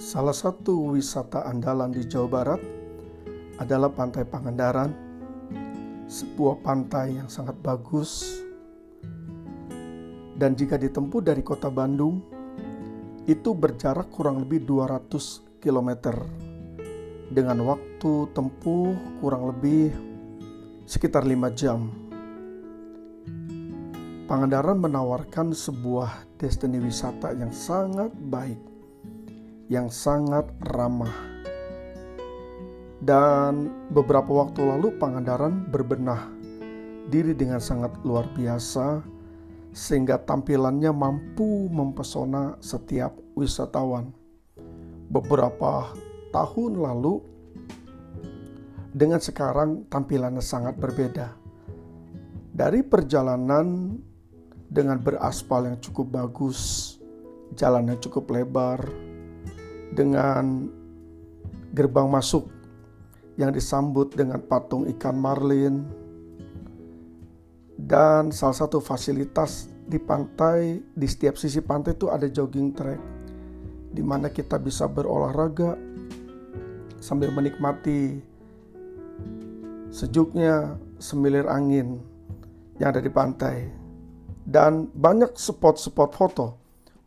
Salah satu wisata andalan di Jawa Barat adalah Pantai Pangandaran, sebuah pantai yang sangat bagus. Dan jika ditempuh dari kota Bandung, itu berjarak kurang lebih 200 km dengan waktu tempuh kurang lebih sekitar 5 jam. Pangandaran menawarkan sebuah destinasi wisata yang sangat baik yang sangat ramah. Dan beberapa waktu lalu Pangandaran berbenah diri dengan sangat luar biasa sehingga tampilannya mampu mempesona setiap wisatawan. Beberapa tahun lalu dengan sekarang tampilannya sangat berbeda. Dari perjalanan dengan beraspal yang cukup bagus, jalan yang cukup lebar, dengan gerbang masuk yang disambut dengan patung ikan marlin dan salah satu fasilitas di pantai di setiap sisi pantai itu ada jogging track di mana kita bisa berolahraga sambil menikmati sejuknya semilir angin yang ada di pantai. Dan banyak spot-spot foto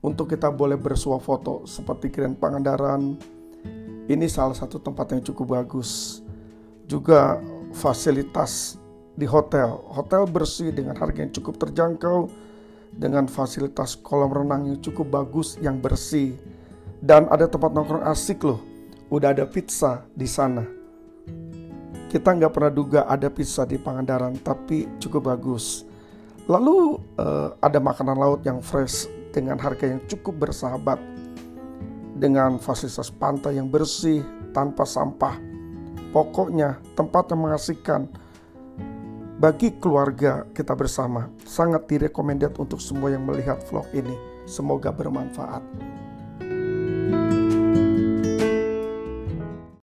untuk kita boleh bersuah foto seperti Grand Pangandaran. Ini salah satu tempat yang cukup bagus. Juga fasilitas di hotel. Hotel bersih dengan harga yang cukup terjangkau dengan fasilitas kolam renang yang cukup bagus yang bersih dan ada tempat nongkrong asik loh. Udah ada pizza di sana. Kita nggak pernah duga ada pizza di Pangandaran, tapi cukup bagus. Lalu uh, ada makanan laut yang fresh dengan harga yang cukup bersahabat, dengan fasilitas pantai yang bersih tanpa sampah. Pokoknya tempat yang mengasihkan bagi keluarga kita bersama. Sangat direkomendasi untuk semua yang melihat vlog ini. Semoga bermanfaat.